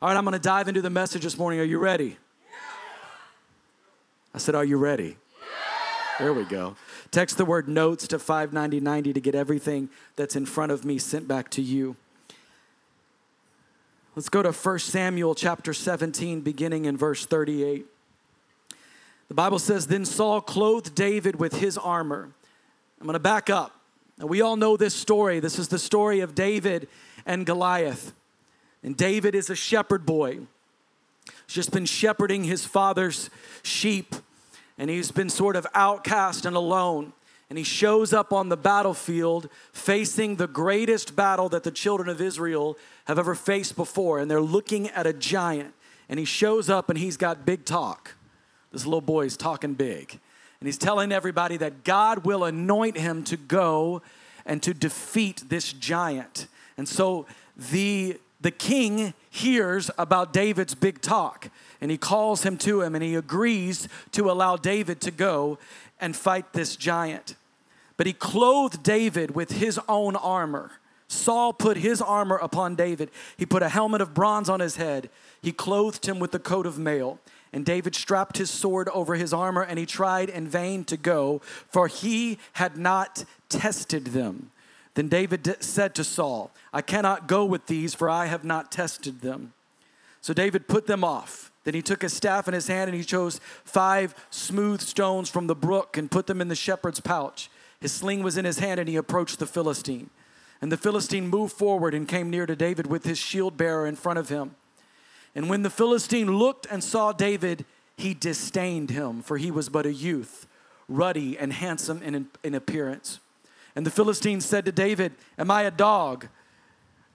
All right, I'm going to dive into the message this morning. Are you ready? I said, Are you ready? There we go. Text the word notes to 59090 to get everything that's in front of me sent back to you. Let's go to 1 Samuel chapter 17, beginning in verse 38. The Bible says, Then Saul clothed David with his armor. I'm going to back up. Now, we all know this story. This is the story of David and Goliath. And David is a shepherd boy. He's just been shepherding his father's sheep, and he's been sort of outcast and alone. And he shows up on the battlefield facing the greatest battle that the children of Israel have ever faced before. And they're looking at a giant. And he shows up and he's got big talk. This little boy is talking big. And he's telling everybody that God will anoint him to go and to defeat this giant. And so the the king hears about David's big talk and he calls him to him and he agrees to allow David to go and fight this giant. But he clothed David with his own armor. Saul put his armor upon David. He put a helmet of bronze on his head. He clothed him with the coat of mail. And David strapped his sword over his armor and he tried in vain to go, for he had not tested them. Then David said to Saul, I cannot go with these, for I have not tested them. So David put them off. Then he took his staff in his hand and he chose five smooth stones from the brook and put them in the shepherd's pouch. His sling was in his hand and he approached the Philistine. And the Philistine moved forward and came near to David with his shield bearer in front of him. And when the Philistine looked and saw David, he disdained him, for he was but a youth, ruddy and handsome in, in appearance. And the Philistine said to David, Am I a dog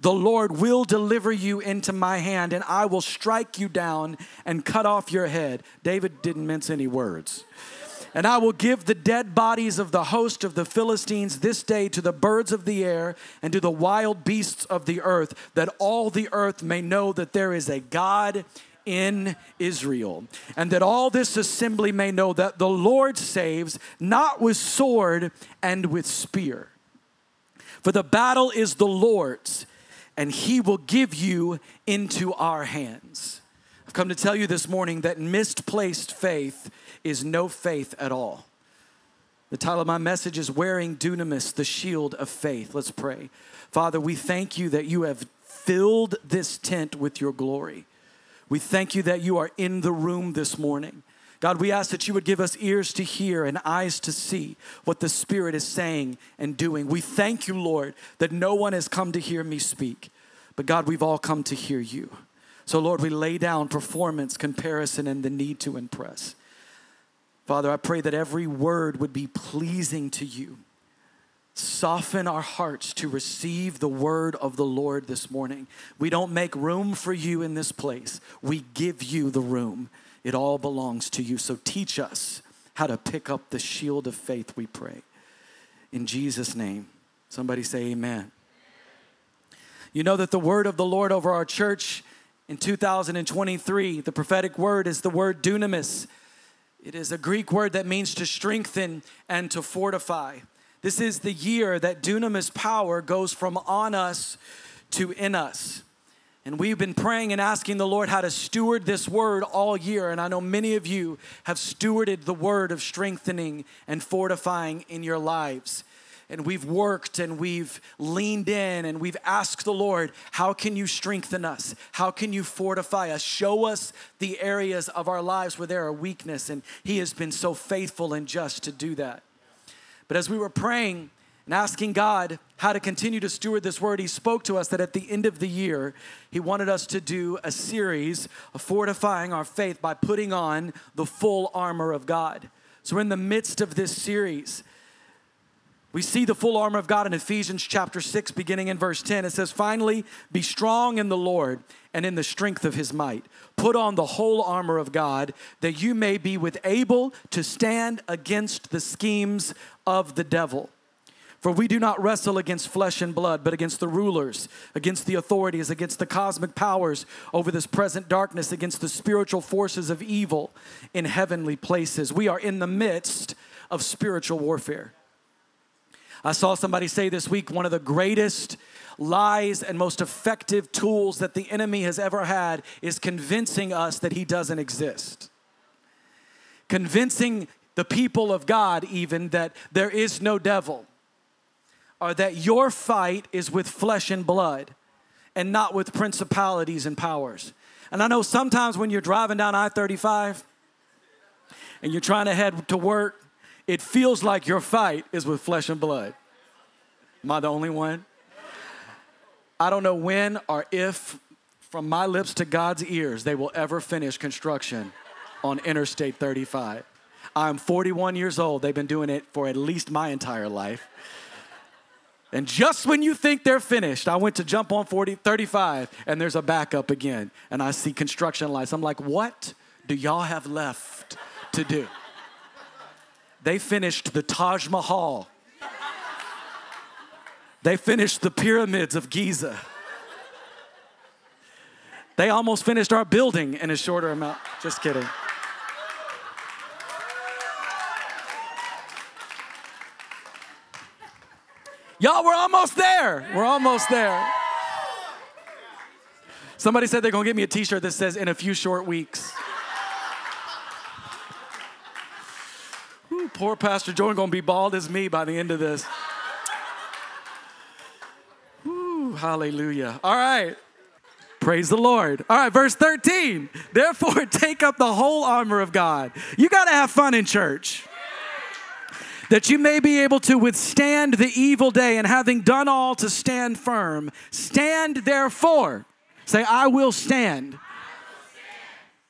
the Lord will deliver you into my hand, and I will strike you down and cut off your head. David didn't mince any words. And I will give the dead bodies of the host of the Philistines this day to the birds of the air and to the wild beasts of the earth, that all the earth may know that there is a God in Israel, and that all this assembly may know that the Lord saves not with sword and with spear. For the battle is the Lord's and He will give you into our hands. I've come to tell you this morning that misplaced faith is no faith at all. The title of my message is Wearing Dunamis, the Shield of Faith. Let's pray. Father, we thank you that you have filled this tent with your glory. We thank you that you are in the room this morning. God, we ask that you would give us ears to hear and eyes to see what the Spirit is saying and doing. We thank you, Lord, that no one has come to hear me speak, but God, we've all come to hear you. So, Lord, we lay down performance, comparison, and the need to impress. Father, I pray that every word would be pleasing to you. Soften our hearts to receive the word of the Lord this morning. We don't make room for you in this place, we give you the room. It all belongs to you. So teach us how to pick up the shield of faith, we pray. In Jesus' name. Somebody say, Amen. You know that the word of the Lord over our church in 2023, the prophetic word is the word dunamis. It is a Greek word that means to strengthen and to fortify. This is the year that dunamis power goes from on us to in us. And we've been praying and asking the Lord how to steward this word all year. And I know many of you have stewarded the word of strengthening and fortifying in your lives. And we've worked and we've leaned in and we've asked the Lord, How can you strengthen us? How can you fortify us? Show us the areas of our lives where there are weakness. And He has been so faithful and just to do that. But as we were praying, and asking God how to continue to steward this word, He spoke to us that at the end of the year, He wanted us to do a series of fortifying our faith by putting on the full armor of God. So we're in the midst of this series. We see the full armor of God in Ephesians chapter 6, beginning in verse 10. It says, Finally, be strong in the Lord and in the strength of his might. Put on the whole armor of God that you may be with able to stand against the schemes of the devil. For we do not wrestle against flesh and blood, but against the rulers, against the authorities, against the cosmic powers over this present darkness, against the spiritual forces of evil in heavenly places. We are in the midst of spiritual warfare. I saw somebody say this week one of the greatest lies and most effective tools that the enemy has ever had is convincing us that he doesn't exist. Convincing the people of God, even, that there is no devil, or that your fight is with flesh and blood and not with principalities and powers. And I know sometimes when you're driving down I 35 and you're trying to head to work, it feels like your fight is with flesh and blood. Am I the only one? I don't know when or if, from my lips to God's ears, they will ever finish construction on Interstate 35. I'm 41 years old. They've been doing it for at least my entire life. And just when you think they're finished, I went to jump on 40, 35 and there's a backup again. And I see construction lights. I'm like, what do y'all have left to do? They finished the Taj Mahal. They finished the pyramids of Giza. They almost finished our building in a shorter amount. Just kidding. Y'all, we're almost there. We're almost there. Somebody said they're gonna get me a t shirt that says, in a few short weeks. poor Pastor Jordan gonna be bald as me by the end of this. Ooh, hallelujah. All right. Praise the Lord. All right, verse 13. Therefore, take up the whole armor of God. You got to have fun in church. That you may be able to withstand the evil day, and having done all to stand firm, stand therefore. Say, I will stand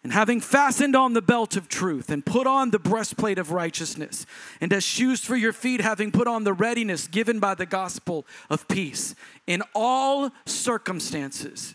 and having fastened on the belt of truth, and put on the breastplate of righteousness, and as shoes for your feet, having put on the readiness given by the gospel of peace, in all circumstances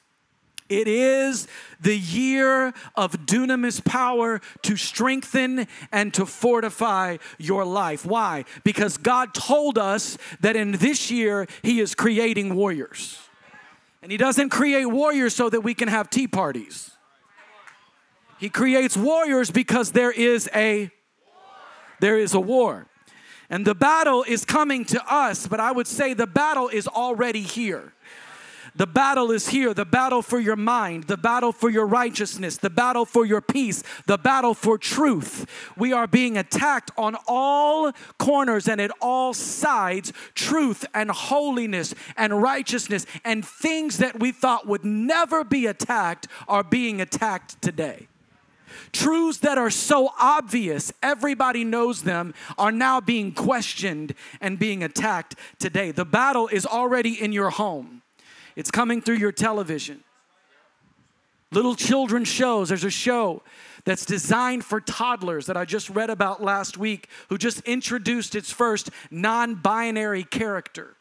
It is the year of dunamis power to strengthen and to fortify your life. Why? Because God told us that in this year He is creating warriors. And He doesn't create warriors so that we can have tea parties. He creates warriors because there is a there is a war. And the battle is coming to us, but I would say the battle is already here. The battle is here the battle for your mind, the battle for your righteousness, the battle for your peace, the battle for truth. We are being attacked on all corners and at all sides. Truth and holiness and righteousness and things that we thought would never be attacked are being attacked today. Truths that are so obvious, everybody knows them, are now being questioned and being attacked today. The battle is already in your home. It's coming through your television. Little children shows. There's a show that's designed for toddlers that I just read about last week, who just introduced its first non binary character.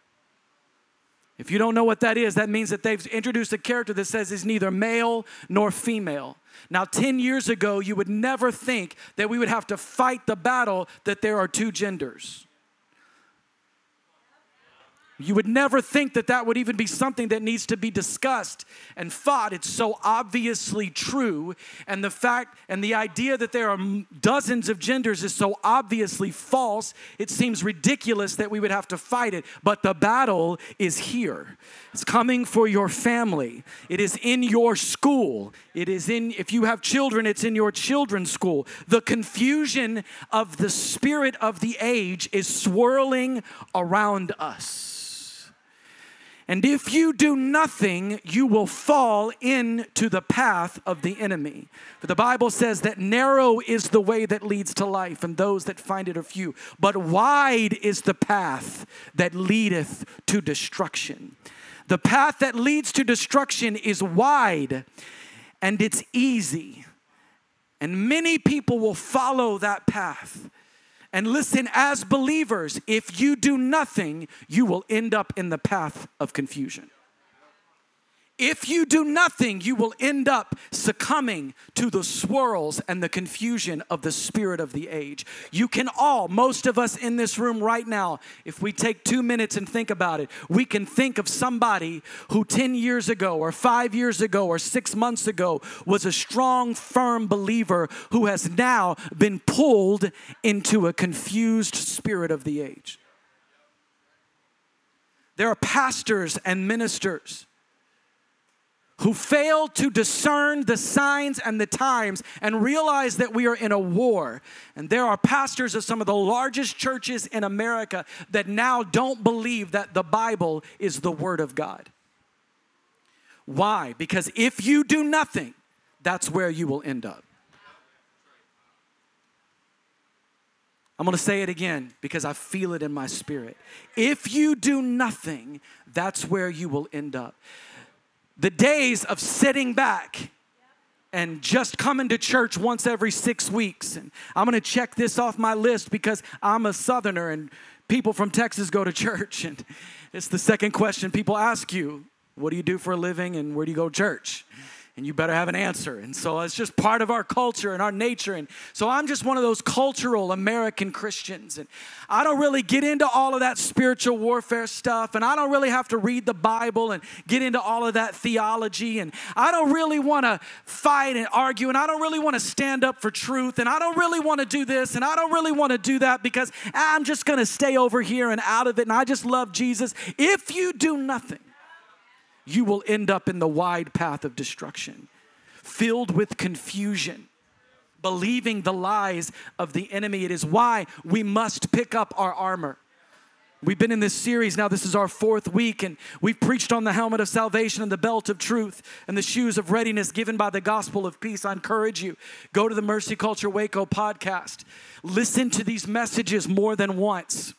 If you don't know what that is, that means that they've introduced a character that says is neither male nor female. Now, 10 years ago, you would never think that we would have to fight the battle that there are two genders. You would never think that that would even be something that needs to be discussed and fought. It's so obviously true. And the fact and the idea that there are dozens of genders is so obviously false, it seems ridiculous that we would have to fight it. But the battle is here. It's coming for your family. It is in your school. It is in, if you have children, it's in your children's school. The confusion of the spirit of the age is swirling around us. And if you do nothing, you will fall into the path of the enemy. For the Bible says that narrow is the way that leads to life, and those that find it are few. But wide is the path that leadeth to destruction. The path that leads to destruction is wide and it's easy. And many people will follow that path. And listen, as believers, if you do nothing, you will end up in the path of confusion. If you do nothing, you will end up succumbing to the swirls and the confusion of the spirit of the age. You can all, most of us in this room right now, if we take two minutes and think about it, we can think of somebody who 10 years ago, or five years ago, or six months ago was a strong, firm believer who has now been pulled into a confused spirit of the age. There are pastors and ministers who fail to discern the signs and the times and realize that we are in a war. And there are pastors of some of the largest churches in America that now don't believe that the Bible is the Word of God. Why? Because if you do nothing, that's where you will end up. I'm gonna say it again because I feel it in my spirit. If you do nothing, that's where you will end up the days of sitting back and just coming to church once every six weeks. And I'm gonna check this off my list because I'm a southerner and people from Texas go to church. And it's the second question people ask you What do you do for a living and where do you go to church? And you better have an answer. And so it's just part of our culture and our nature. And so I'm just one of those cultural American Christians. And I don't really get into all of that spiritual warfare stuff. And I don't really have to read the Bible and get into all of that theology. And I don't really want to fight and argue. And I don't really want to stand up for truth. And I don't really want to do this. And I don't really want to do that because I'm just going to stay over here and out of it. And I just love Jesus. If you do nothing, you will end up in the wide path of destruction, filled with confusion, believing the lies of the enemy. It is why we must pick up our armor. We've been in this series now, this is our fourth week, and we've preached on the helmet of salvation and the belt of truth and the shoes of readiness given by the gospel of peace. I encourage you, go to the Mercy Culture Waco podcast. Listen to these messages more than once.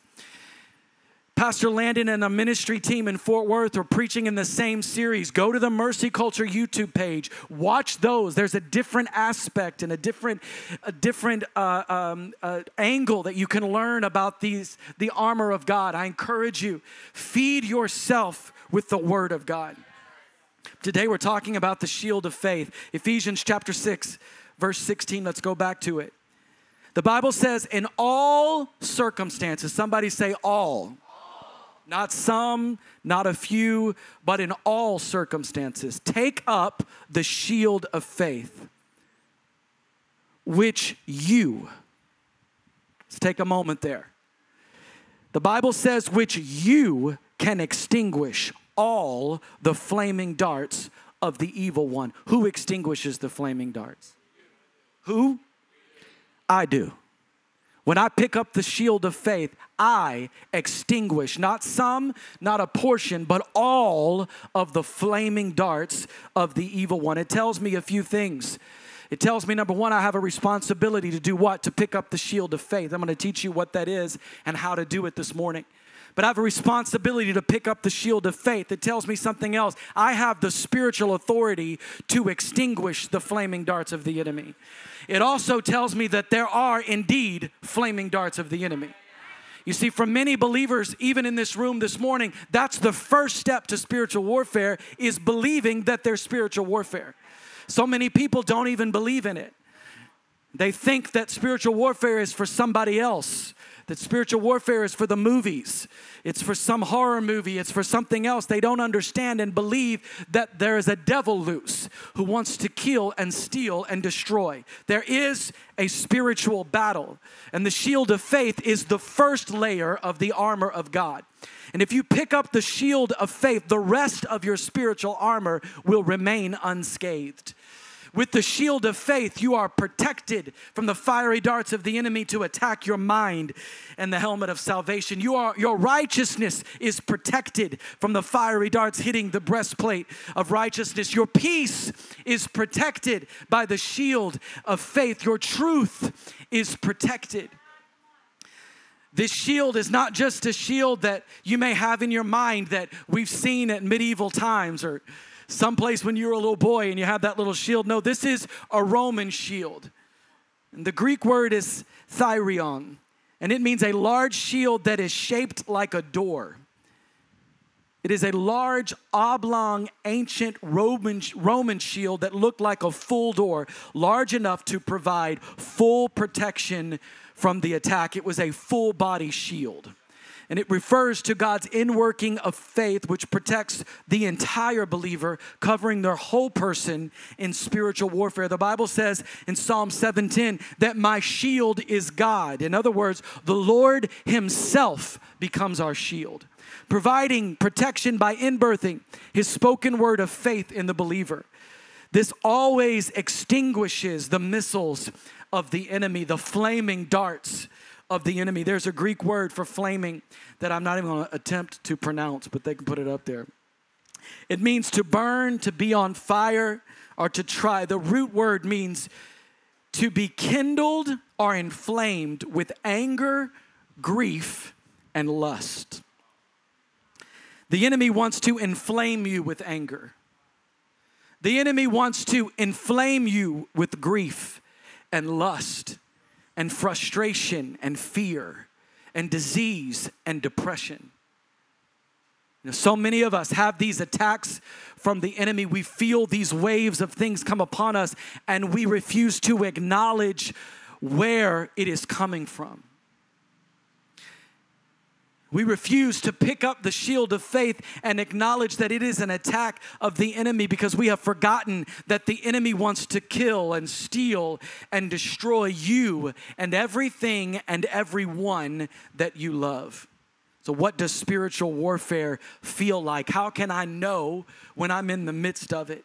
Pastor Landon and a ministry team in Fort Worth are preaching in the same series. Go to the Mercy Culture YouTube page. Watch those. There's a different aspect and a different, a different uh, um, uh, angle that you can learn about these, the armor of God. I encourage you, feed yourself with the Word of God. Today we're talking about the shield of faith. Ephesians chapter 6, verse 16. Let's go back to it. The Bible says, in all circumstances, somebody say all not some, not a few, but in all circumstances. Take up the shield of faith, which you, let's take a moment there. The Bible says, which you can extinguish all the flaming darts of the evil one. Who extinguishes the flaming darts? Who? I do. When I pick up the shield of faith, I extinguish not some, not a portion, but all of the flaming darts of the evil one. It tells me a few things. It tells me, number one, I have a responsibility to do what? To pick up the shield of faith. I'm going to teach you what that is and how to do it this morning but I have a responsibility to pick up the shield of faith. It tells me something else. I have the spiritual authority to extinguish the flaming darts of the enemy it also tells me that there are indeed flaming darts of the enemy. You see, for many believers, even in this room this morning, that's the first step to spiritual warfare is believing that there's spiritual warfare. So many people don't even believe in it. They think that spiritual warfare is for somebody else that spiritual warfare is for the movies, it's for some horror movie, it's for something else. They don't understand and believe that there is a devil loose who wants to kill and steal and destroy. There is a spiritual battle, and the shield of faith is the first layer of the armor of God. And if you pick up the shield of faith, the rest of your spiritual armor will remain unscathed. With the shield of faith, you are protected from the fiery darts of the enemy to attack your mind and the helmet of salvation. You are, your righteousness is protected from the fiery darts hitting the breastplate of righteousness. Your peace is protected by the shield of faith. Your truth is protected. This shield is not just a shield that you may have in your mind that we've seen at medieval times or someplace when you were a little boy and you had that little shield. No, this is a Roman shield. And the Greek word is thyrion, and it means a large shield that is shaped like a door. It is a large, oblong, ancient Roman, Roman shield that looked like a full door, large enough to provide full protection from the attack. It was a full body shield. And it refers to God's inworking of faith, which protects the entire believer, covering their whole person in spiritual warfare. The Bible says in Psalm 710 that my shield is God. In other words, the Lord Himself becomes our shield, providing protection by inbirthing His spoken word of faith in the believer. This always extinguishes the missiles of the enemy, the flaming darts of the enemy. There's a Greek word for flaming that I'm not even going to attempt to pronounce, but they can put it up there. It means to burn, to be on fire, or to try. The root word means to be kindled or inflamed with anger, grief, and lust. The enemy wants to inflame you with anger. The enemy wants to inflame you with grief and lust and frustration and fear and disease and depression. You know, so many of us have these attacks from the enemy. We feel these waves of things come upon us, and we refuse to acknowledge where it is coming from. We refuse to pick up the shield of faith and acknowledge that it is an attack of the enemy because we have forgotten that the enemy wants to kill and steal and destroy you and everything and everyone that you love. So, what does spiritual warfare feel like? How can I know when I'm in the midst of it?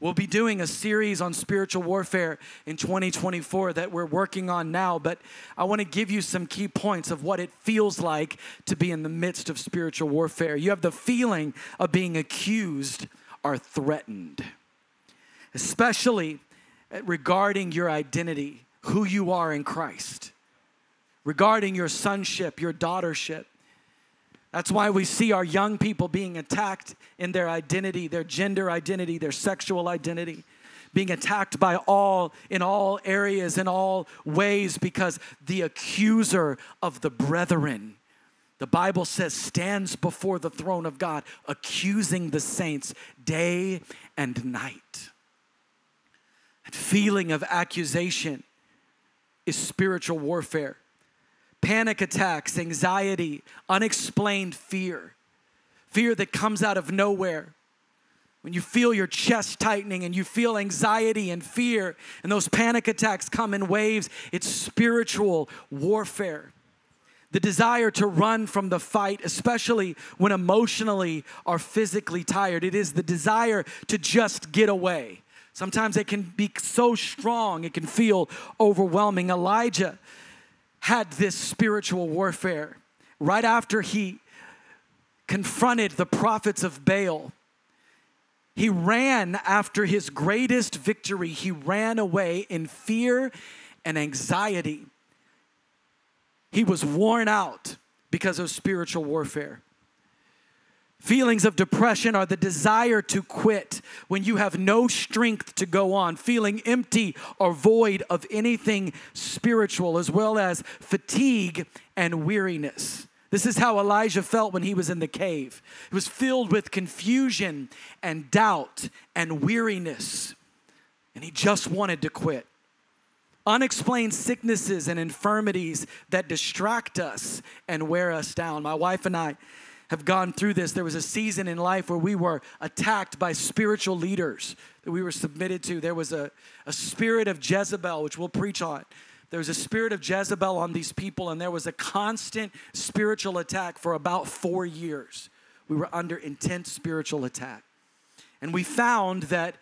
We'll be doing a series on spiritual warfare in 2024 that we're working on now, but I want to give you some key points of what it feels like to be in the midst of spiritual warfare. You have the feeling of being accused or threatened, especially regarding your identity, who you are in Christ, regarding your sonship, your daughtership. That's why we see our young people being attacked in their identity, their gender identity, their sexual identity, being attacked by all in all areas, in all ways, because the accuser of the brethren, the Bible says, stands before the throne of God, accusing the saints day and night. That feeling of accusation is spiritual warfare panic attacks, anxiety, unexplained fear, fear that comes out of nowhere. When you feel your chest tightening and you feel anxiety and fear, and those panic attacks come in waves, it's spiritual warfare. The desire to run from the fight, especially when emotionally or physically tired. It is the desire to just get away. Sometimes it can be so strong, it can feel overwhelming. Elijah had this spiritual warfare right after he confronted the prophets of Baal. He ran after his greatest victory. He ran away in fear and anxiety. He was worn out because of spiritual warfare. Feelings of depression are the desire to quit when you have no strength to go on, feeling empty or void of anything spiritual, as well as fatigue and weariness. This is how Elijah felt when he was in the cave. He was filled with confusion and doubt and weariness, and he just wanted to quit. Unexplained sicknesses and infirmities that distract us and wear us down. My wife and I have gone through this. There was a season in life where we were attacked by spiritual leaders that we were submitted to. There was a, a spirit of Jezebel, which we'll preach on. There was a spirit of Jezebel on these people, and there was a constant spiritual attack for about four years. We were under intense spiritual attack. And we found that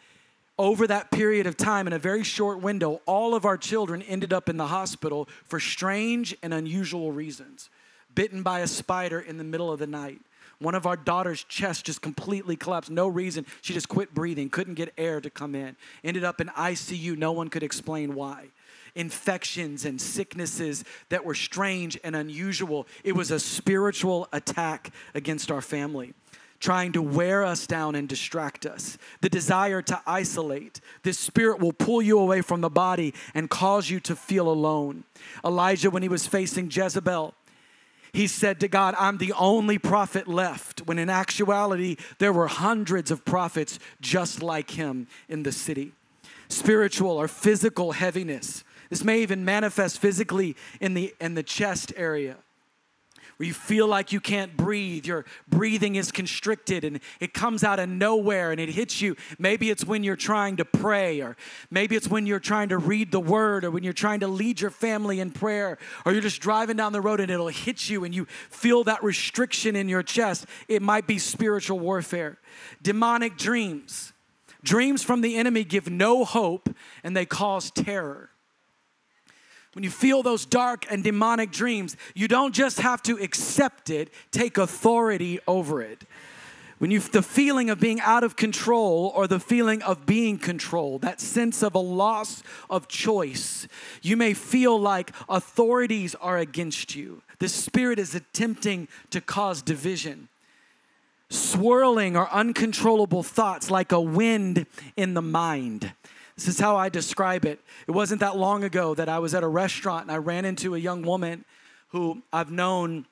over that period of time, in a very short window, all of our children ended up in the hospital for strange and unusual reasons. Bitten by a spider in the middle of the night. One of our daughter's chest just completely collapsed. No reason. She just quit breathing, couldn't get air to come in. Ended up in ICU. No one could explain why. Infections and sicknesses that were strange and unusual. It was a spiritual attack against our family trying to wear us down and distract us. The desire to isolate. This spirit will pull you away from the body and cause you to feel alone. Elijah, when he was facing Jezebel, he said to God, I'm the only prophet left, when in actuality, there were hundreds of prophets just like him in the city. Spiritual or physical heaviness. This may even manifest physically in the, in the chest area where you feel like you can't breathe, your breathing is constricted and it comes out of nowhere and it hits you. Maybe it's when you're trying to pray, or maybe it's when you're trying to read the word, or when you're trying to lead your family in prayer, or you're just driving down the road and it'll hit you and you feel that restriction in your chest. It might be spiritual warfare. Demonic dreams. Dreams from the enemy give no hope and they cause terror when you feel those dark and demonic dreams, you don't just have to accept it, take authority over it. When you the feeling of being out of control or the feeling of being controlled, that sense of a loss of choice, you may feel like authorities are against you. The spirit is attempting to cause division. Swirling or uncontrollable thoughts like a wind in the mind. This is how I describe it. It wasn't that long ago that I was at a restaurant and I ran into a young woman who I've known,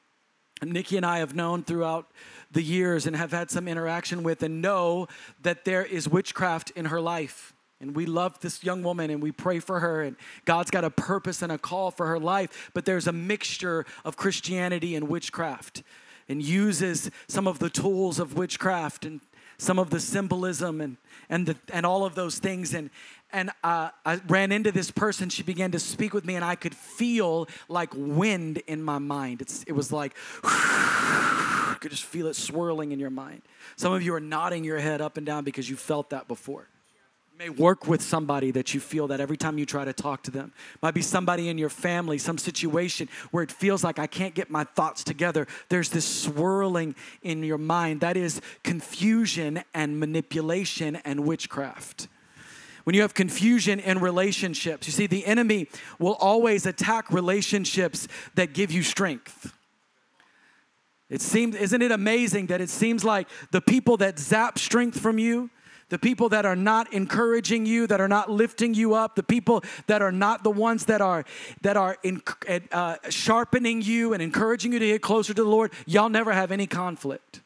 Nikki and I have known throughout the years and have had some interaction with and know that there is witchcraft in her life. And we love this young woman and we pray for her, and God's got a purpose and a call for her life, but there's a mixture of Christianity and witchcraft and uses some of the tools of witchcraft and some of the symbolism and, and, the, and all of those things. And, and uh, I ran into this person. She began to speak with me, and I could feel like wind in my mind. It's, it was like, you could just feel it swirling in your mind. Some of you are nodding your head up and down because you felt that before. May work with somebody that you feel that every time you try to talk to them. Might be somebody in your family, some situation where it feels like I can't get my thoughts together. There's this swirling in your mind. That is confusion and manipulation and witchcraft when you have confusion in relationships. You see, the enemy will always attack relationships that give you strength. It seems, isn't it amazing that it seems like the people that zap strength from you, the people that are not encouraging you, that are not lifting you up, the people that are not the ones that are that are in, uh, sharpening you and encouraging you to get closer to the Lord, y'all never have any conflict.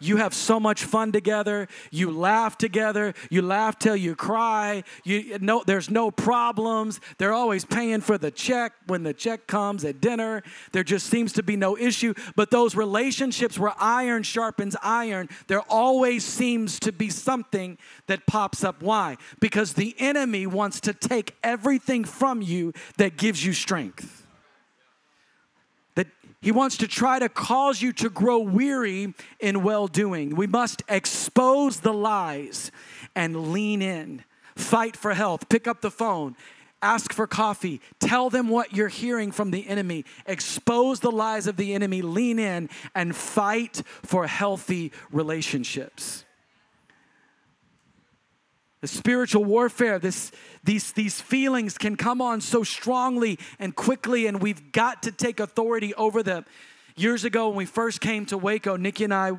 You have so much fun together. You laugh together. You laugh till you cry. You no, there's no problems. They're always paying for the check when the check comes at dinner. There just seems to be no issue. But those relationships where iron sharpens iron, there always seems to be something that pops up. Why? Because the enemy wants to take everything from you that gives you strength. He wants to try to cause you to grow weary in well doing. We must expose the lies and lean in. Fight for health. Pick up the phone. Ask for coffee. Tell them what you're hearing from the enemy. Expose the lies of the enemy. Lean in and fight for healthy relationships. The spiritual warfare, this, these, these feelings can come on so strongly and quickly, and we've got to take authority over them. Years ago, when we first came to Waco, Nikki and I,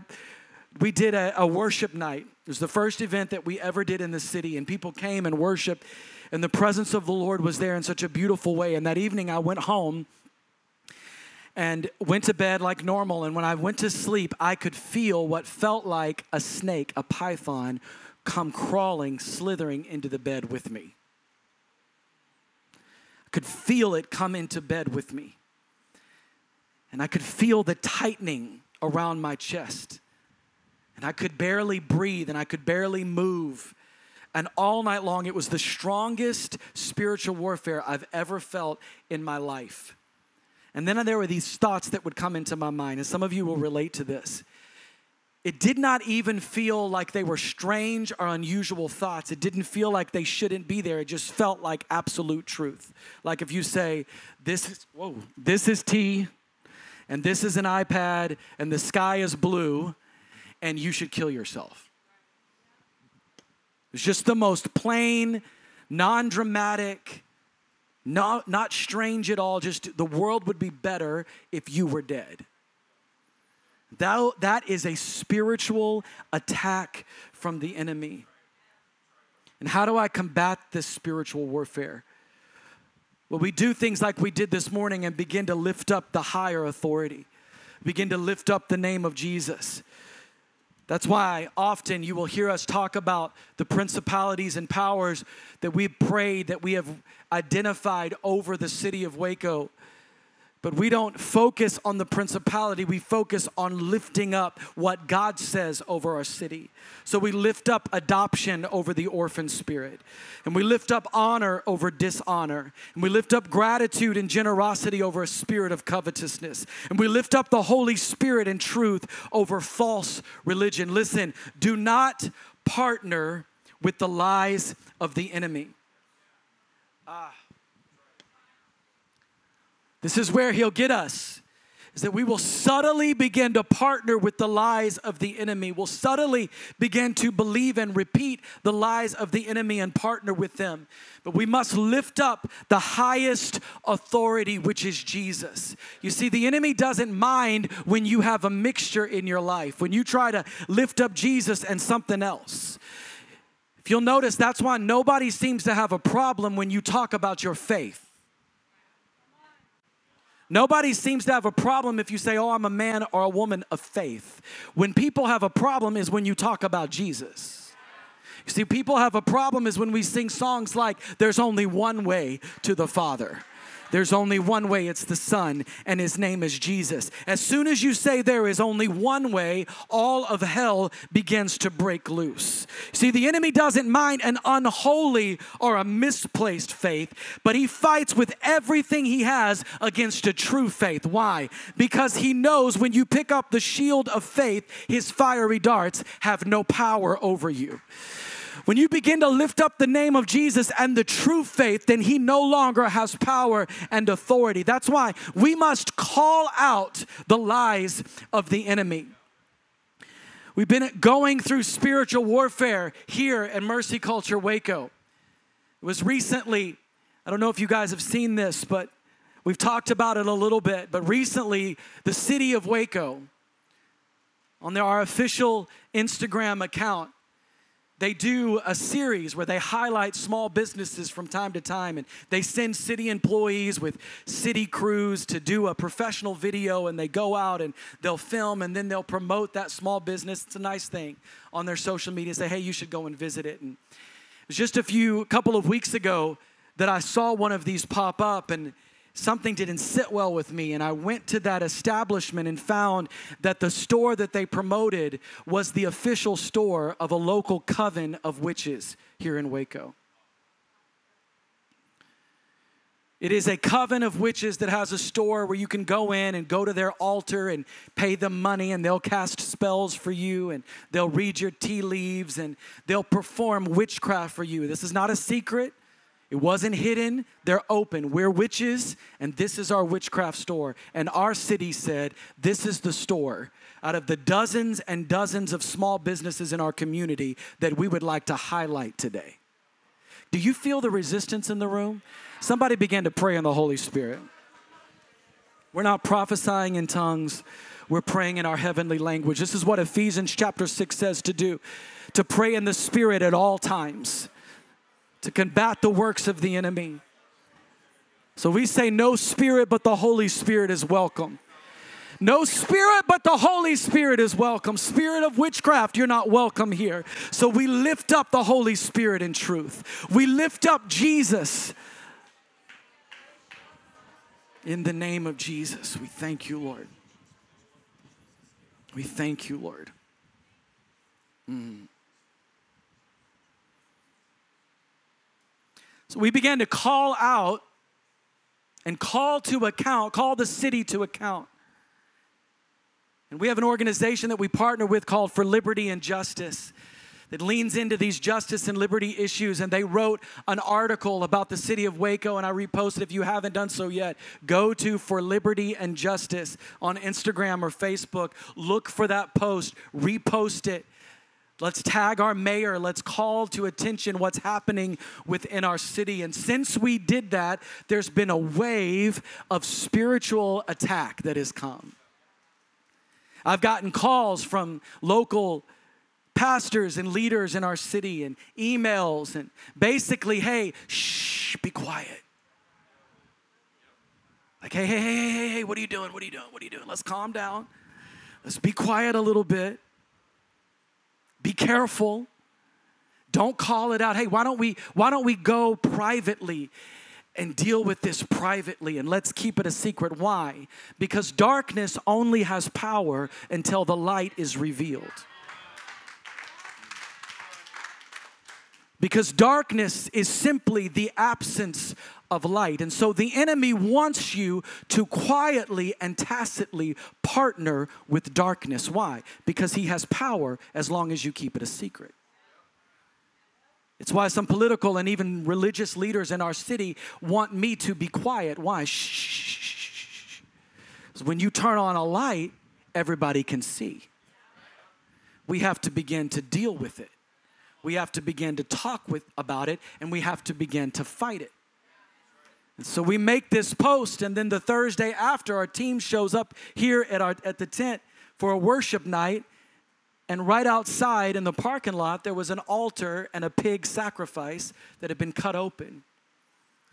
we did a, a worship night. It was the first event that we ever did in the city, and people came and worshiped, and the presence of the Lord was there in such a beautiful way. And that evening, I went home and went to bed like normal. And when I went to sleep, I could feel what felt like a snake, a python, come crawling, slithering into the bed with me. I could feel it come into bed with me. And I could feel the tightening around my chest. And I could barely breathe and I could barely move. And all night long, it was the strongest spiritual warfare I've ever felt in my life. And then there were these thoughts that would come into my mind, and some of you will relate to this it did not even feel like they were strange or unusual thoughts. It didn't feel like they shouldn't be there. It just felt like absolute truth. Like if you say, this is, whoa, this is tea, and this is an iPad, and the sky is blue, and you should kill yourself. It's just the most plain, non dramatic, not, not strange at all. Just the world would be better if you were dead. That, that is a spiritual attack from the enemy. And how do I combat this spiritual warfare? Well, we do things like we did this morning and begin to lift up the higher authority, begin to lift up the name of Jesus. That's why often you will hear us talk about the principalities and powers that we prayed, that we have identified over the city of Waco. But we don't focus on the principality, we focus on lifting up what God says over our city. So we lift up adoption over the orphan spirit, and we lift up honor over dishonor, and we lift up gratitude and generosity over a spirit of covetousness, and we lift up the Holy Spirit and truth over false religion. Listen, do not partner with the lies of the enemy. Ah. This is where he'll get us. Is that we will subtly begin to partner with the lies of the enemy. We'll subtly begin to believe and repeat the lies of the enemy and partner with them. But we must lift up the highest authority, which is Jesus. You see, the enemy doesn't mind when you have a mixture in your life, when you try to lift up Jesus and something else. If you'll notice, that's why nobody seems to have a problem when you talk about your faith. Nobody seems to have a problem if you say, Oh, I'm a man or a woman of faith. When people have a problem is when you talk about Jesus. You see, people have a problem is when we sing songs like, There's only one way to the Father. There's only one way, it's the Son, and His name is Jesus. As soon as you say there is only one way, all of hell begins to break loose. See, the enemy doesn't mind an unholy or a misplaced faith, but he fights with everything he has against a true faith. Why? Because he knows when you pick up the shield of faith, his fiery darts have no power over you. When you begin to lift up the name of Jesus and the true faith, then he no longer has power and authority. That's why we must call out the lies of the enemy. We've been going through spiritual warfare here at Mercy Culture Waco. It was recently, I don't know if you guys have seen this, but we've talked about it a little bit. But recently, the city of Waco, on their, our official Instagram account, they do a series where they highlight small businesses from time to time and they send city employees with city crews to do a professional video and they go out and they'll film and then they'll promote that small business. It's a nice thing on their social media say hey you should go and visit it. And it was just a few couple of weeks ago that i saw one of these pop up and something didn't sit well with me. And I went to that establishment and found that the store that they promoted was the official store of a local coven of witches here in Waco. It is a coven of witches that has a store where you can go in and go to their altar and pay them money, and they'll cast spells for you, and they'll read your tea leaves, and they'll perform witchcraft for you. This is not a secret. It wasn't hidden, they're open. We're witches, and this is our witchcraft store. And our city said, This is the store out of the dozens and dozens of small businesses in our community that we would like to highlight today. Do you feel the resistance in the room? Somebody began to pray in the Holy Spirit. We're not prophesying in tongues, we're praying in our heavenly language. This is what Ephesians chapter 6 says to do to pray in the Spirit at all times to combat the works of the enemy. So we say, No spirit but the Holy Spirit is welcome. No spirit but the Holy Spirit is welcome. Spirit of witchcraft, you're not welcome here. So we lift up the Holy Spirit in truth. We lift up Jesus. In the name of Jesus, we thank you, Lord. We thank you, Lord. Mm. So we began to call out and call to account, call the city to account. And we have an organization that we partner with called For Liberty and Justice that leans into these justice and liberty issues. And they wrote an article about the city of Waco, and I reposted. If you haven't done so yet, go to For Liberty and Justice on Instagram or Facebook. Look for that post, repost it. Let's tag our mayor. Let's call to attention what's happening within our city. And since we did that, there's been a wave of spiritual attack that has come. I've gotten calls from local pastors and leaders in our city and emails and basically, hey, shh, be quiet. Like, hey, hey, hey, hey, hey, what are you doing? What are you doing? What are you doing? Let's calm down. Let's be quiet a little bit. Be careful. Don't call it out. Hey, why don't we why don't we go privately and deal with this privately and let's keep it a secret. Why? Because darkness only has power until the light is revealed. Because darkness is simply the absence of light. And so the enemy wants you to quietly and tacitly partner with darkness. Why? Because he has power as long as you keep it a secret. It's why some political and even religious leaders in our city want me to be quiet. Why? Shh. When you turn on a light, everybody can see. We have to begin to deal with it. We have to begin to talk with about it and we have to begin to fight it. And so we make this post and then the Thursday after our team shows up here at our at the tent for a worship night and right outside in the parking lot, there was an altar and a pig sacrifice that had been cut open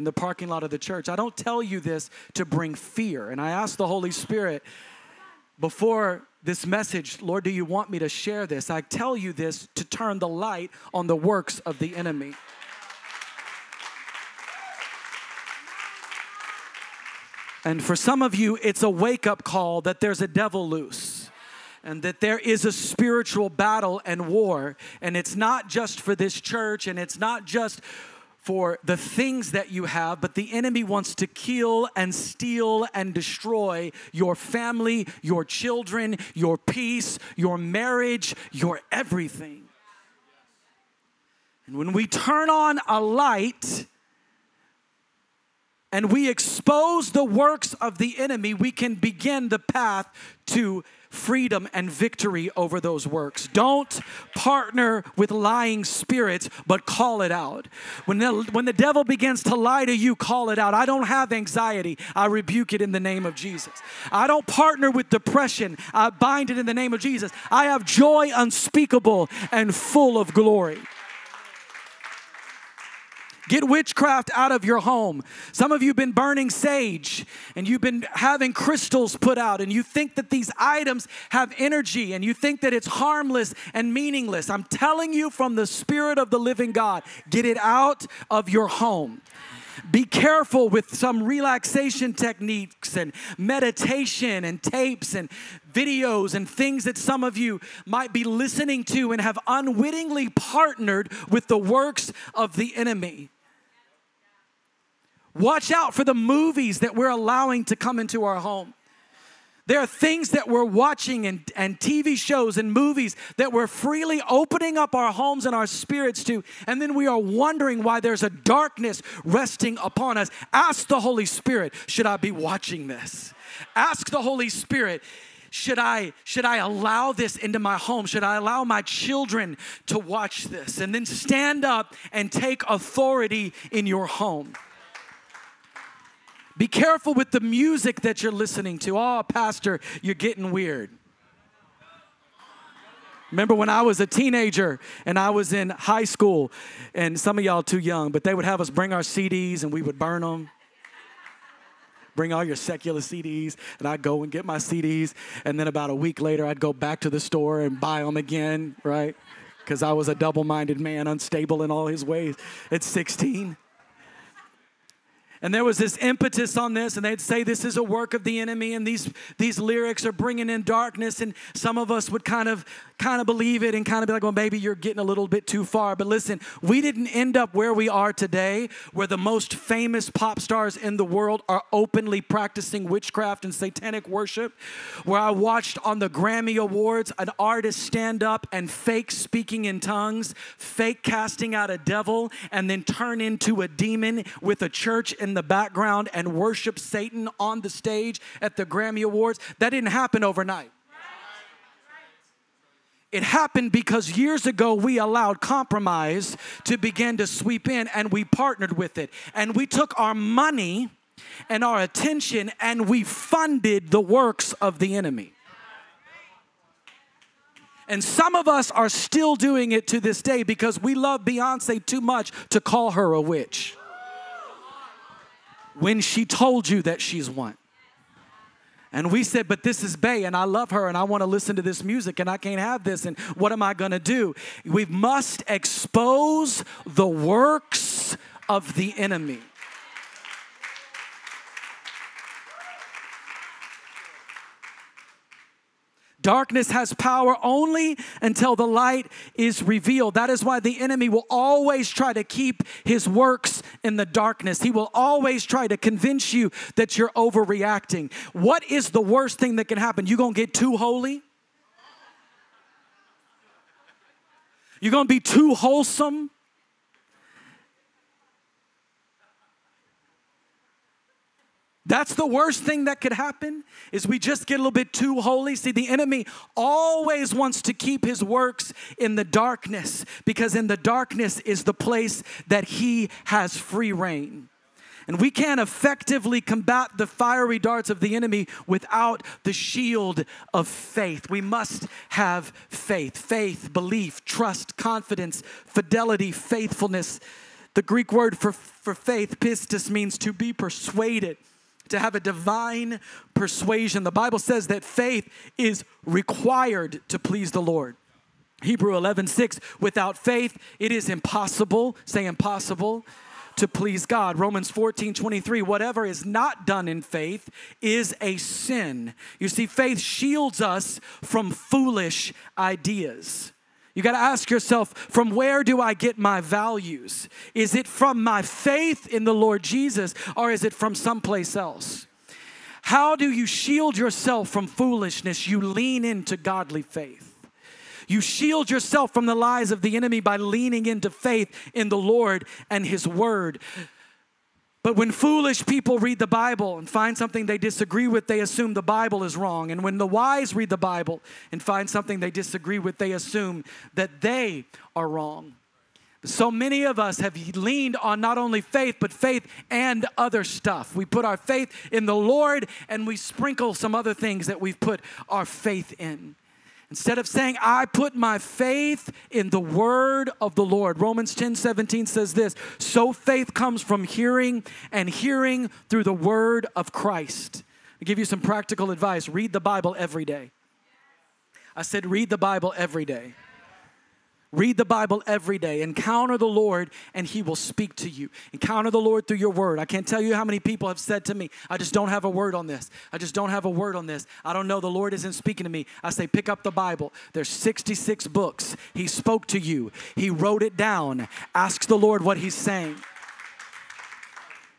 in the parking lot of the church. I don't tell you this to bring fear. And I asked the Holy Spirit before this message, Lord, do you want me to share this? I tell you this to turn the light on the works of the enemy. And for some of you, it's a wake up call that there's a devil loose and that there is a spiritual battle and war. And it's not just for this church and it's not just for the things that you have, but the enemy wants to kill and steal and destroy your family, your children, your peace, your marriage, your everything. And when we turn on a light, and we expose the works of the enemy, we can begin the path to freedom and victory over those works. Don't partner with lying spirits, but call it out. When the, when the devil begins to lie to you, call it out. I don't have anxiety. I rebuke it in the name of Jesus. I don't partner with depression. I bind it in the name of Jesus. I have joy unspeakable and full of glory. Get witchcraft out of your home. Some of you have been burning sage and you've been having crystals put out, and you think that these items have energy and you think that it's harmless and meaningless. I'm telling you from the Spirit of the living God, get it out of your home. Be careful with some relaxation techniques and meditation and tapes and videos and things that some of you might be listening to and have unwittingly partnered with the works of the enemy. Watch out for the movies that we're allowing to come into our home. There are things that we're watching and, and TV shows and movies that we're freely opening up our homes and our spirits to, and then we are wondering why there's a darkness resting upon us. Ask the Holy Spirit, should I be watching this? Ask the Holy Spirit, should I should I allow this into my home? Should I allow my children to watch this? And then stand up and take authority in your home. Be careful with the music that you're listening to. Oh, Pastor, you're getting weird. Remember when I was a teenager and I was in high school, and some of y'all too young, but they would have us bring our CDs and we would burn them. Bring all your secular CDs, and I'd go and get my CDs, and then about a week later, I'd go back to the store and buy them again, right? Because I was a double minded man, unstable in all his ways at 16. And there was this impetus on this, and they'd say this is a work of the enemy, and these, these lyrics are bringing in darkness. And some of us would kind of kind of believe it and kind of be like, well, maybe you're getting a little bit too far. But listen, we didn't end up where we are today, where the most famous pop stars in the world are openly practicing witchcraft and satanic worship. Where I watched on the Grammy Awards an artist stand up and fake speaking in tongues, fake casting out a devil, and then turn into a demon with a church in the background and worship Satan on the stage at the Grammy Awards. That didn't happen overnight. It happened because years ago we allowed compromise to begin to sweep in and we partnered with it. And we took our money and our attention and we funded the works of the enemy. And some of us are still doing it to this day because we love Beyonce too much to call her a witch. When she told you that she's one. And we said, but this is Bey, and I love her, and I want to listen to this music, and I can't have this, and what am I going to do? We must expose the works of the enemy. Darkness has power only until the light is revealed. That is why the enemy will always try to keep his works in the darkness. He will always try to convince you that you're overreacting. What is the worst thing that can happen? You're going to get too holy? You're going to be too wholesome? That's the worst thing that could happen is we just get a little bit too holy. See, the enemy always wants to keep his works in the darkness because in the darkness is the place that he has free reign. And we can't effectively combat the fiery darts of the enemy without the shield of faith. We must have faith faith, belief, trust, confidence, fidelity, faithfulness. The Greek word for, for faith, pistis, means to be persuaded to have a divine persuasion. The Bible says that faith is required to please the Lord. Hebrew 11, 6, without faith, it is impossible, say impossible, to please God. Romans 14, 23, whatever is not done in faith is a sin. You see, faith shields us from foolish ideas. You got to ask yourself from where do I get my values? Is it from my faith in the Lord Jesus or is it from someplace else? How do you shield yourself from foolishness? You lean into godly faith. You shield yourself from the lies of the enemy by leaning into faith in the Lord and His Word. But when foolish people read the Bible and find something they disagree with, they assume the Bible is wrong. And when the wise read the Bible and find something they disagree with, they assume that they are wrong. So many of us have leaned on not only faith, but faith and other stuff. We put our faith in the Lord and we sprinkle some other things that we've put our faith in. Instead of saying, I put my faith in the word of the Lord. Romans 10 17 says this So faith comes from hearing, and hearing through the word of Christ. I'll give you some practical advice read the Bible every day. I said, read the Bible every day. Read the Bible every day. Encounter the Lord, and He will speak to you. Encounter the Lord through your word. I can't tell you how many people have said to me, I just don't have a word on this. I just don't have a word on this. I don't know. The Lord isn't speaking to me. I say, pick up the Bible. There's 66 books. He spoke to you, He wrote it down. Ask the Lord what He's saying.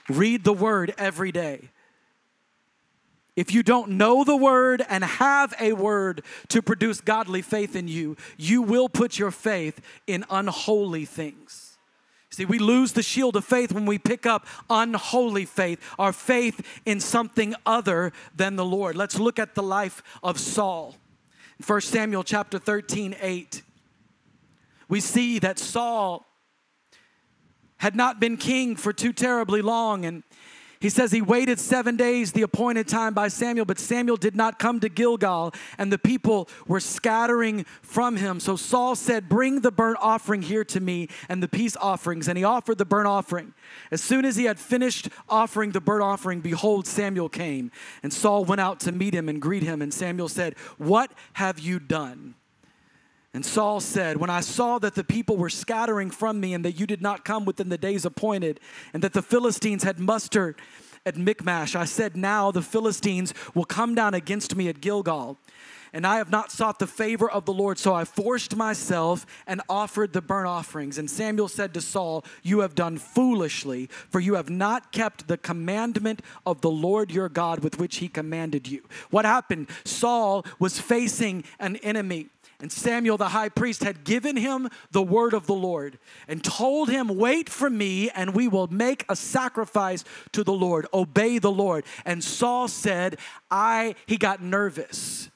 Read the word every day. If you don't know the word and have a word to produce godly faith in you, you will put your faith in unholy things. See, we lose the shield of faith when we pick up unholy faith, our faith in something other than the Lord. Let's look at the life of Saul. 1 Samuel chapter 13, 8. We see that Saul had not been king for too terribly long, and he says he waited seven days, the appointed time by Samuel, but Samuel did not come to Gilgal, and the people were scattering from him. So Saul said, Bring the burnt offering here to me and the peace offerings. And he offered the burnt offering. As soon as he had finished offering the burnt offering, behold, Samuel came. And Saul went out to meet him and greet him. And Samuel said, What have you done? And Saul said, When I saw that the people were scattering from me and that you did not come within the days appointed, and that the Philistines had mustered at Michmash, I said, Now the Philistines will come down against me at Gilgal. And I have not sought the favor of the Lord, so I forced myself and offered the burnt offerings. And Samuel said to Saul, You have done foolishly, for you have not kept the commandment of the Lord your God with which he commanded you. What happened? Saul was facing an enemy. And Samuel the high priest had given him the word of the Lord and told him, Wait for me, and we will make a sacrifice to the Lord. Obey the Lord. And Saul said, I, he got nervous.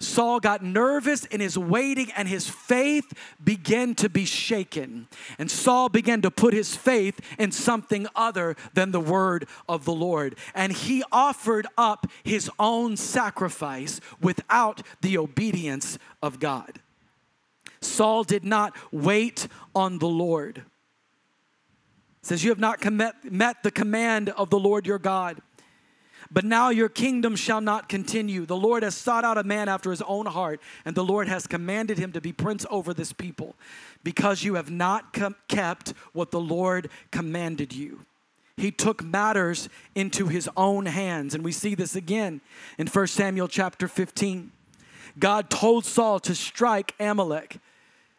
Saul got nervous in his waiting and his faith began to be shaken. And Saul began to put his faith in something other than the word of the Lord. And he offered up his own sacrifice without the obedience of God. Saul did not wait on the Lord. It says, You have not met the command of the Lord your God. But now your kingdom shall not continue. The Lord has sought out a man after his own heart, and the Lord has commanded him to be prince over this people, because you have not kept what the Lord commanded you. He took matters into his own hands, and we see this again in 1 Samuel chapter 15. God told Saul to strike Amalek.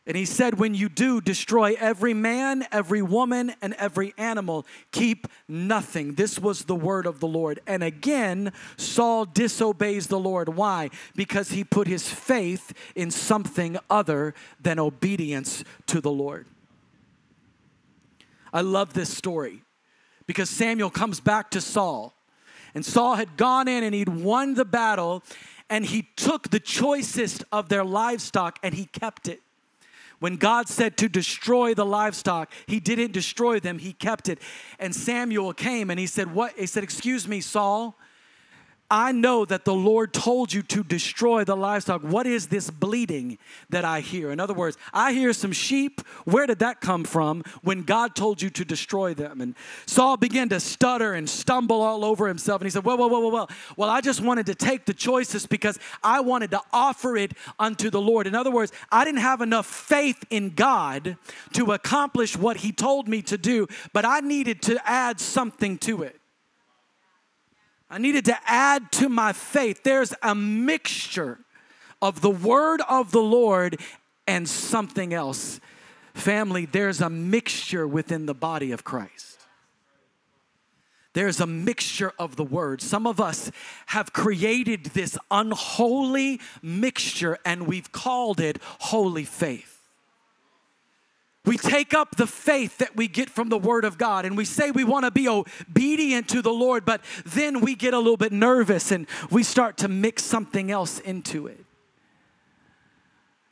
And he said, When you do, destroy every man, every woman, and every animal. Keep nothing. This was the word of the Lord. And again, Saul disobeys the Lord. Why? Because he put his faith in something other than obedience to the Lord. I love this story because Samuel comes back to Saul. And Saul had gone in and he'd won the battle, and he took the choicest of their livestock and he kept it. When God said to destroy the livestock, he didn't destroy them, he kept it. And Samuel came and he said, What? He said, Excuse me, Saul. I know that the Lord told you to destroy the livestock. What is this bleeding that I hear? In other words, I hear some sheep. Where did that come from when God told you to destroy them? And Saul began to stutter and stumble all over himself. And he said, Well, well, well, well, well. Well, I just wanted to take the choicest because I wanted to offer it unto the Lord. In other words, I didn't have enough faith in God to accomplish what he told me to do, but I needed to add something to it. I needed to add to my faith. There's a mixture of the word of the Lord and something else. Family, there's a mixture within the body of Christ. There's a mixture of the word. Some of us have created this unholy mixture and we've called it holy faith. We take up the faith that we get from the Word of God and we say we want to be obedient to the Lord, but then we get a little bit nervous and we start to mix something else into it.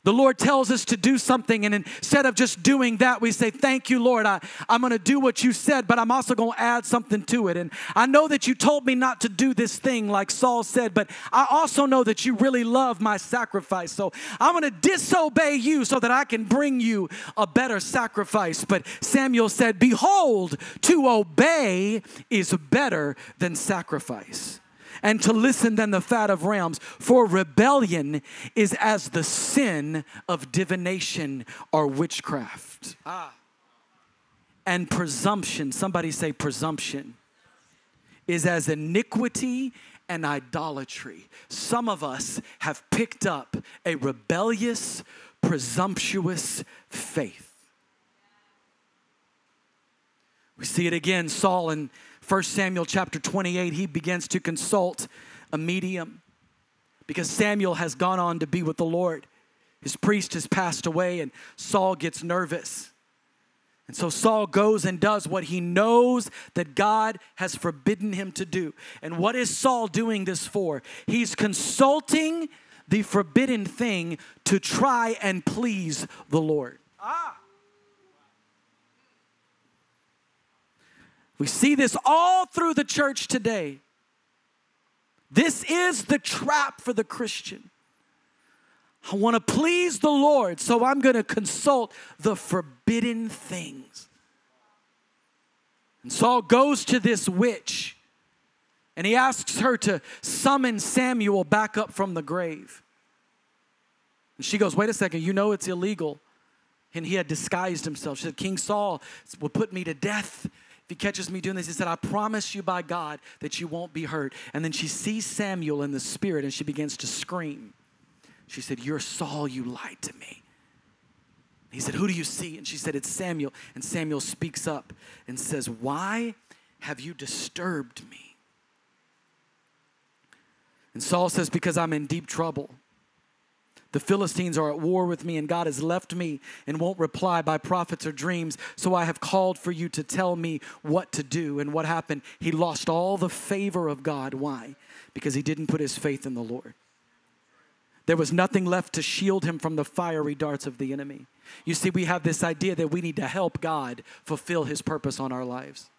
The Lord tells us to do something, and instead of just doing that, we say, Thank you, Lord. I, I'm going to do what you said, but I'm also going to add something to it. And I know that you told me not to do this thing, like Saul said, but I also know that you really love my sacrifice. So I'm going to disobey you so that I can bring you a better sacrifice. But Samuel said, Behold, to obey is better than sacrifice and to listen than the fat of rams. For rebellion is as the sin of divination or witchcraft. Ah. And presumption, somebody say presumption, is as iniquity and idolatry. Some of us have picked up a rebellious, presumptuous faith. We see it again, Saul and 1 Samuel chapter 28, he begins to consult a medium because Samuel has gone on to be with the Lord. His priest has passed away, and Saul gets nervous. And so Saul goes and does what he knows that God has forbidden him to do. And what is Saul doing this for? He's consulting the forbidden thing to try and please the Lord. Ah. We see this all through the church today. This is the trap for the Christian. I want to please the Lord, so I'm going to consult the forbidden things. And Saul goes to this witch and he asks her to summon Samuel back up from the grave. And she goes, Wait a second, you know it's illegal. And he had disguised himself. She said, King Saul will put me to death he catches me doing this. He said, I promise you by God that you won't be hurt. And then she sees Samuel in the spirit and she begins to scream. She said, You're Saul, you lied to me. He said, Who do you see? And she said, It's Samuel. And Samuel speaks up and says, Why have you disturbed me? And Saul says, Because I'm in deep trouble. The Philistines are at war with me, and God has left me and won't reply by prophets or dreams. So I have called for you to tell me what to do. And what happened? He lost all the favor of God. Why? Because he didn't put his faith in the Lord. There was nothing left to shield him from the fiery darts of the enemy. You see, we have this idea that we need to help God fulfill his purpose on our lives.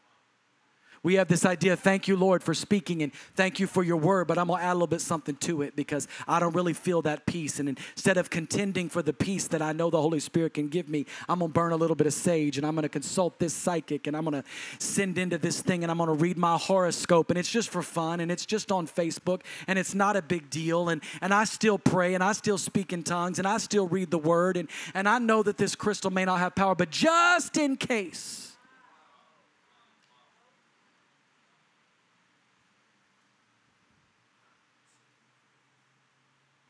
We have this idea, thank you, Lord, for speaking and thank you for your word, but I'm gonna add a little bit something to it because I don't really feel that peace. And instead of contending for the peace that I know the Holy Spirit can give me, I'm gonna burn a little bit of sage and I'm gonna consult this psychic and I'm gonna send into this thing and I'm gonna read my horoscope and it's just for fun and it's just on Facebook and it's not a big deal. And, and I still pray and I still speak in tongues and I still read the word and, and I know that this crystal may not have power, but just in case.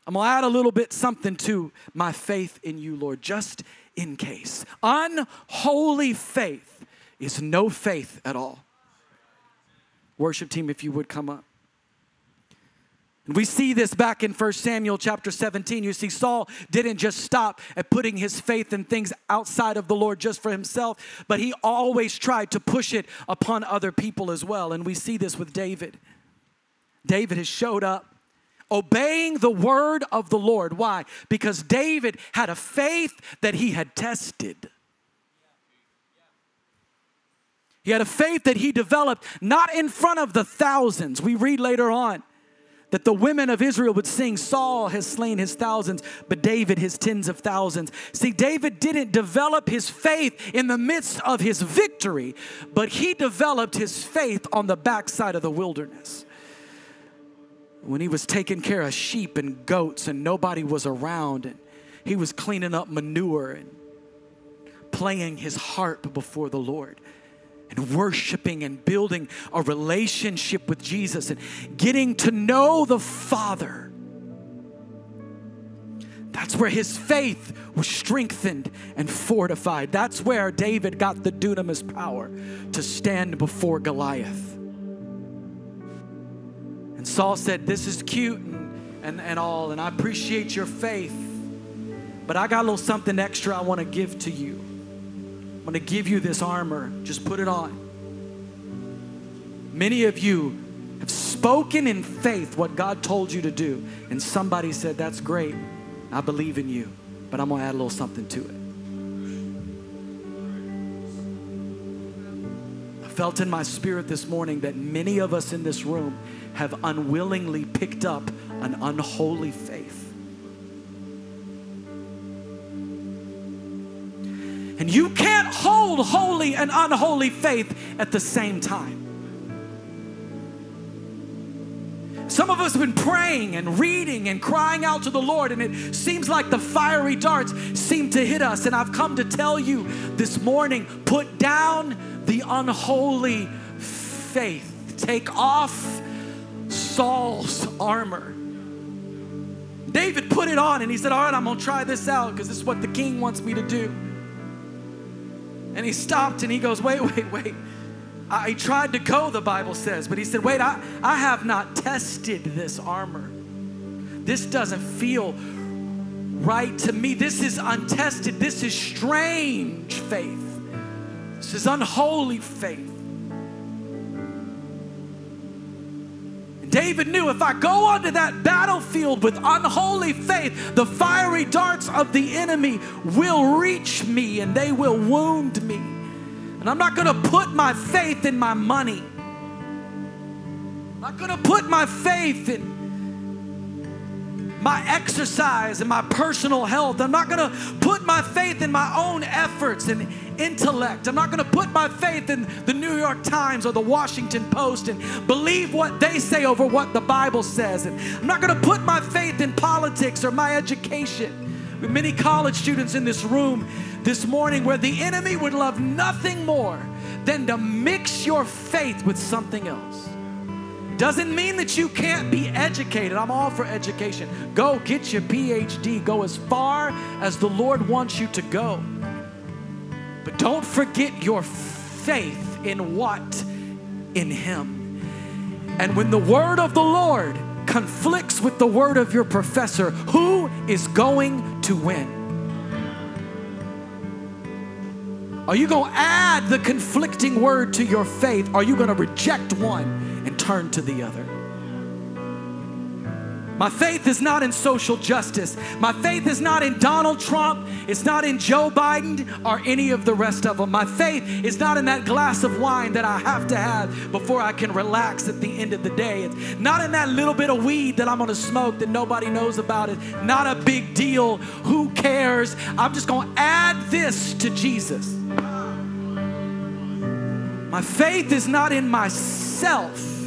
I'm gonna add a little bit something to my faith in you, Lord, just in case. Unholy faith is no faith at all. Worship team, if you would come up. And we see this back in 1 Samuel chapter 17. You see, Saul didn't just stop at putting his faith in things outside of the Lord just for himself, but he always tried to push it upon other people as well. And we see this with David. David has showed up obeying the word of the Lord. Why? Because David had a faith that he had tested. He had a faith that he developed not in front of the thousands. We read later on that the women of Israel would sing, Saul has slain his thousands, but David his tens of thousands. See, David didn't develop his faith in the midst of his victory, but he developed his faith on the backside of the wilderness when he was taking care of sheep and goats and nobody was around and he was cleaning up manure and playing his harp before the Lord and worshiping and building a relationship with Jesus and getting to know the Father. That's where his faith was strengthened and fortified. That's where David got the dunamis power to stand before Goliath. And Saul said, This is cute and, and, and all, and I appreciate your faith, but I got a little something extra I want to give to you. I'm going to give you this armor. Just put it on. Many of you have spoken in faith what God told you to do, and somebody said, That's great. I believe in you, but I'm going to add a little something to it. Felt in my spirit this morning that many of us in this room have unwillingly picked up an unholy faith. And you can't hold holy and unholy faith at the same time. Some of us have been praying and reading and crying out to the Lord, and it seems like the fiery darts seem to hit us. And I've come to tell you this morning put down the unholy faith, take off Saul's armor. David put it on and he said, All right, I'm going to try this out because this is what the king wants me to do. And he stopped and he goes, Wait, wait, wait. I, tried to go, the Bible says, but he said, Wait, I, I have not tested this armor. This doesn't feel right to me. This is untested. This is strange faith. This is unholy faith. David knew if I go onto that battlefield with unholy faith, the fiery darts of the enemy will reach me and they will wound me. And I'm not going to put my faith in my money. I'm not going to put my faith in my exercise and my personal health. I'm not going to put my faith in my own efforts and intellect. I'm not going to put my faith in the New York Times or the Washington Post and believe what they say over what the Bible says. And I'm not going to put my faith in politics or my education. With Many college students in this room this morning where the enemy would love nothing more than to mix your faith with something else. Doesn't mean that you can't be educated. I'm all for education. Go get your PhD. Go as far as the Lord wants you to go. But don't forget your faith in what? In Him. And when the word of the Lord conflicts with the word of your professor, who is going to win? Are you going to add the conflicting word to your faith? Are you going to reject one and turn to the other? My faith is not in social justice. My faith is not in Donald Trump. It's not in Joe Biden or any of the rest of them. My faith is not in that glass of wine that I have to have before I can relax at the end of the day. It's not in that little bit of weed that I'm going to smoke that nobody knows about it. Not a big deal. Who cares? I'm just going to add this to Jesus. My faith is not in myself.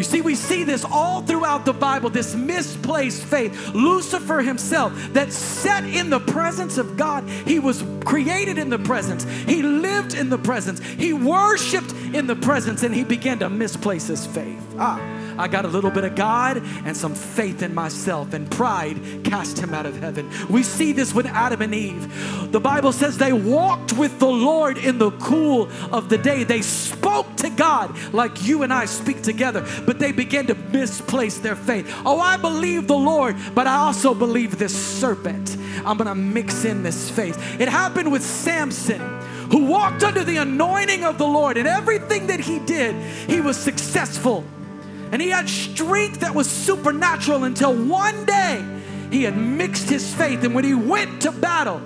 You see, we see this all throughout the Bible this misplaced faith. Lucifer himself, that sat in the presence of God, he was created in the presence, he lived in the presence, he worshiped in the presence, and he began to misplace his faith. Ah. I got a little bit of God and some faith in myself, and pride cast him out of heaven. We see this with Adam and Eve. The Bible says they walked with the Lord in the cool of the day. They spoke to God like you and I speak together, but they began to misplace their faith. Oh, I believe the Lord, but I also believe this serpent. I'm gonna mix in this faith. It happened with Samson who walked under the anointing of the Lord, and everything that he did, he was successful. And he had strength that was supernatural until one day he had mixed his faith. And when he went to battle,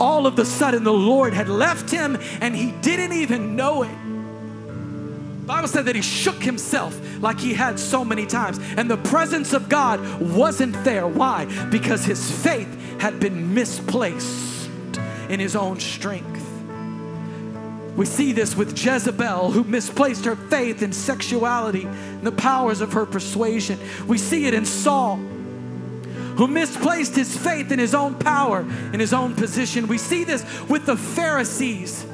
all of the sudden the Lord had left him and he didn't even know it. The Bible said that he shook himself like he had so many times, and the presence of God wasn't there. Why? Because his faith had been misplaced in his own strength. We see this with Jezebel, who misplaced her faith in sexuality and the powers of her persuasion. We see it in Saul, who misplaced his faith in his own power, in his own position. We see this with the Pharisees.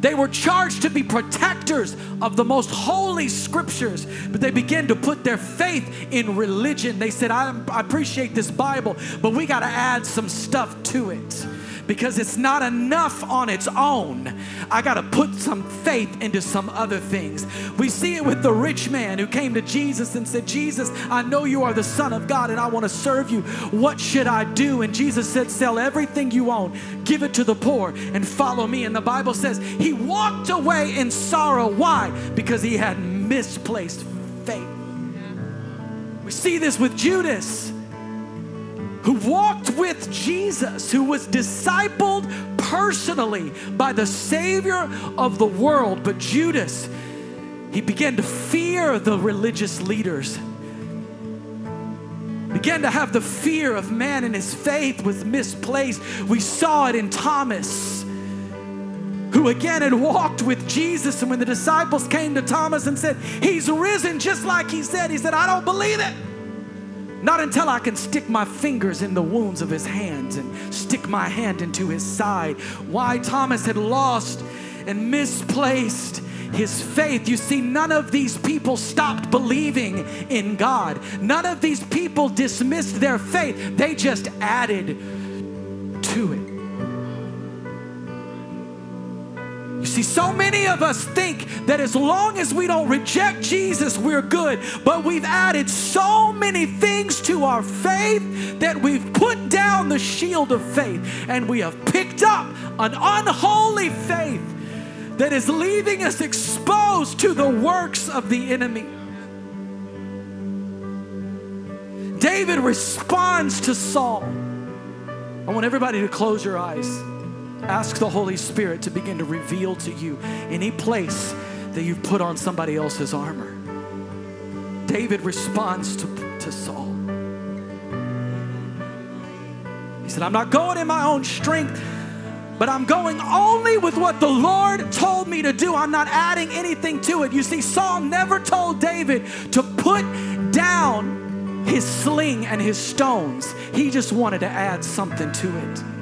They were charged to be protectors of the most holy scriptures, but they began to put their faith in religion. They said, I, I appreciate this Bible, but we got to add some stuff to it because it's not enough on its own. I got to put some faith into some other things. We see it with the rich man who came to Jesus and said, Jesus, I know you are the Son of God and I want to serve you. What should I do? And Jesus said, Sell everything you own, give it to the poor, and follow me. And the Bible says he walked away in sorrow. Why? Because he had misplaced faith. We see this with Judas who walked with Jesus, who was discipled personally by the Savior of the world. But Judas, he began to fear the religious leaders, began to have the fear of man, and his faith was misplaced. We saw it in Thomas. Who again had walked with Jesus, and when the disciples came to Thomas and said, He's risen just like he said, he said, I don't believe it. Not until I can stick my fingers in the wounds of his hands and stick my hand into his side. Why Thomas had lost and misplaced his faith. You see, none of these people stopped believing in God. None of these people dismissed their faith, they just added to it. See, so many of us think that as long as we don't reject Jesus, we're good. But we've added so many things to our faith that we've put down the shield of faith and we have picked up an unholy faith that is leaving us exposed to the works of the enemy. David responds to Saul. I want everybody to close your eyes. Ask the Holy Spirit to begin to reveal to you any place that you've put on somebody else's armor. David responds to, to Saul. He said, I'm not going in my own strength, but I'm going only with what the Lord told me to do. I'm not adding anything to it. You see, Saul never told David to put down his sling and his stones. He just wanted to add something to it.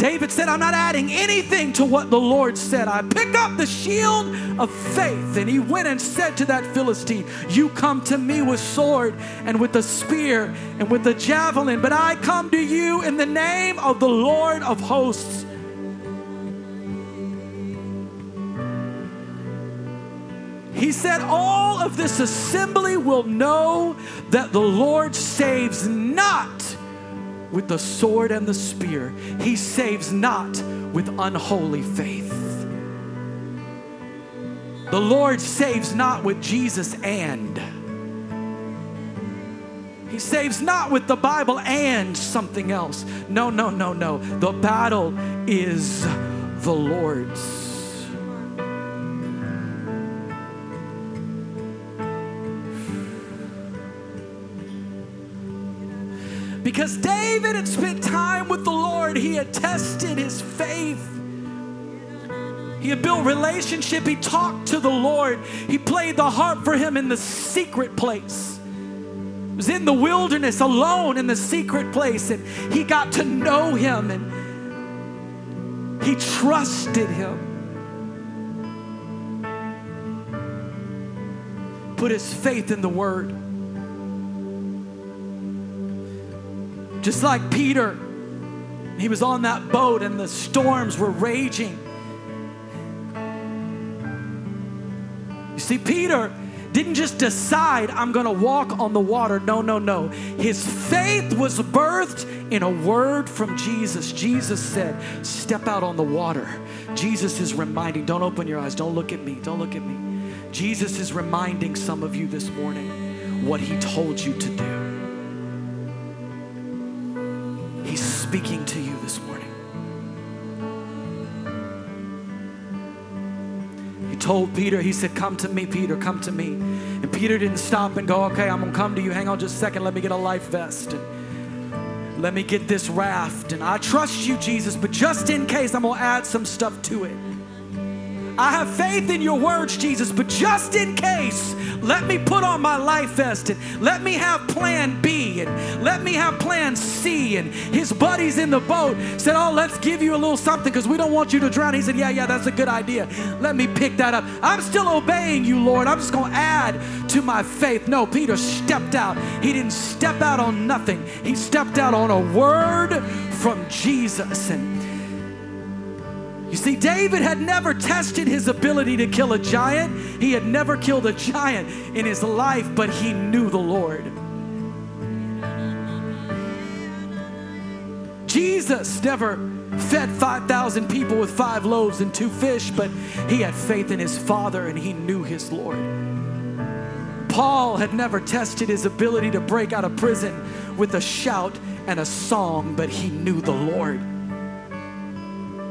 David said, I'm not adding anything to what the Lord said. I pick up the shield of faith. And he went and said to that Philistine, You come to me with sword and with the spear and with the javelin, but I come to you in the name of the Lord of hosts. He said, All of this assembly will know that the Lord saves not with the sword and the spear. He saves not with unholy faith. The Lord saves not with Jesus and. He saves not with the Bible and something else. No, no, no, no. The battle is the Lord's. Because David had spent time with the Lord, he had tested his faith. He had built relationship. He talked to the Lord. He played the harp for him in the secret place. He was in the wilderness alone in the secret place and he got to know him and he trusted him. Put his faith in the word. Just like Peter, he was on that boat and the storms were raging. You see, Peter didn't just decide, I'm going to walk on the water. No, no, no. His faith was birthed in a word from Jesus. Jesus said, Step out on the water. Jesus is reminding, don't open your eyes, don't look at me, don't look at me. Jesus is reminding some of you this morning what he told you to do. Speaking to you this morning. He told Peter, he said, Come to me, Peter, come to me. And Peter didn't stop and go, Okay, I'm gonna come to you. Hang on just a second. Let me get a life vest. And let me get this raft. And I trust you, Jesus, but just in case, I'm gonna add some stuff to it. I have faith in your words, Jesus, but just in case, let me put on my life vest and let me have plan B and let me have plan C. And his buddies in the boat said, Oh, let's give you a little something because we don't want you to drown. He said, Yeah, yeah, that's a good idea. Let me pick that up. I'm still obeying you, Lord. I'm just going to add to my faith. No, Peter stepped out. He didn't step out on nothing, he stepped out on a word from Jesus. And you see, David had never tested his ability to kill a giant. He had never killed a giant in his life, but he knew the Lord. Jesus never fed 5,000 people with five loaves and two fish, but he had faith in his Father and he knew his Lord. Paul had never tested his ability to break out of prison with a shout and a song, but he knew the Lord.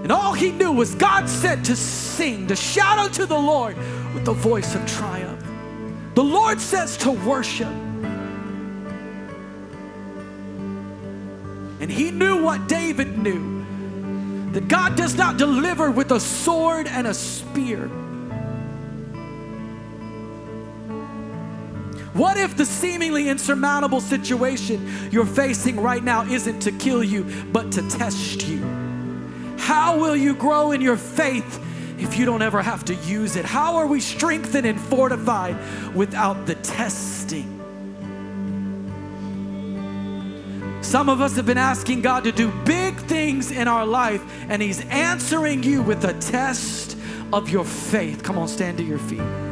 And all he knew was God said to sing, to shout unto the Lord with the voice of triumph. The Lord says to worship. And he knew what David knew that God does not deliver with a sword and a spear. What if the seemingly insurmountable situation you're facing right now isn't to kill you, but to test you? How will you grow in your faith if you don't ever have to use it? How are we strengthened and fortified without the testing? Some of us have been asking God to do big things in our life, and He's answering you with a test of your faith. Come on, stand to your feet.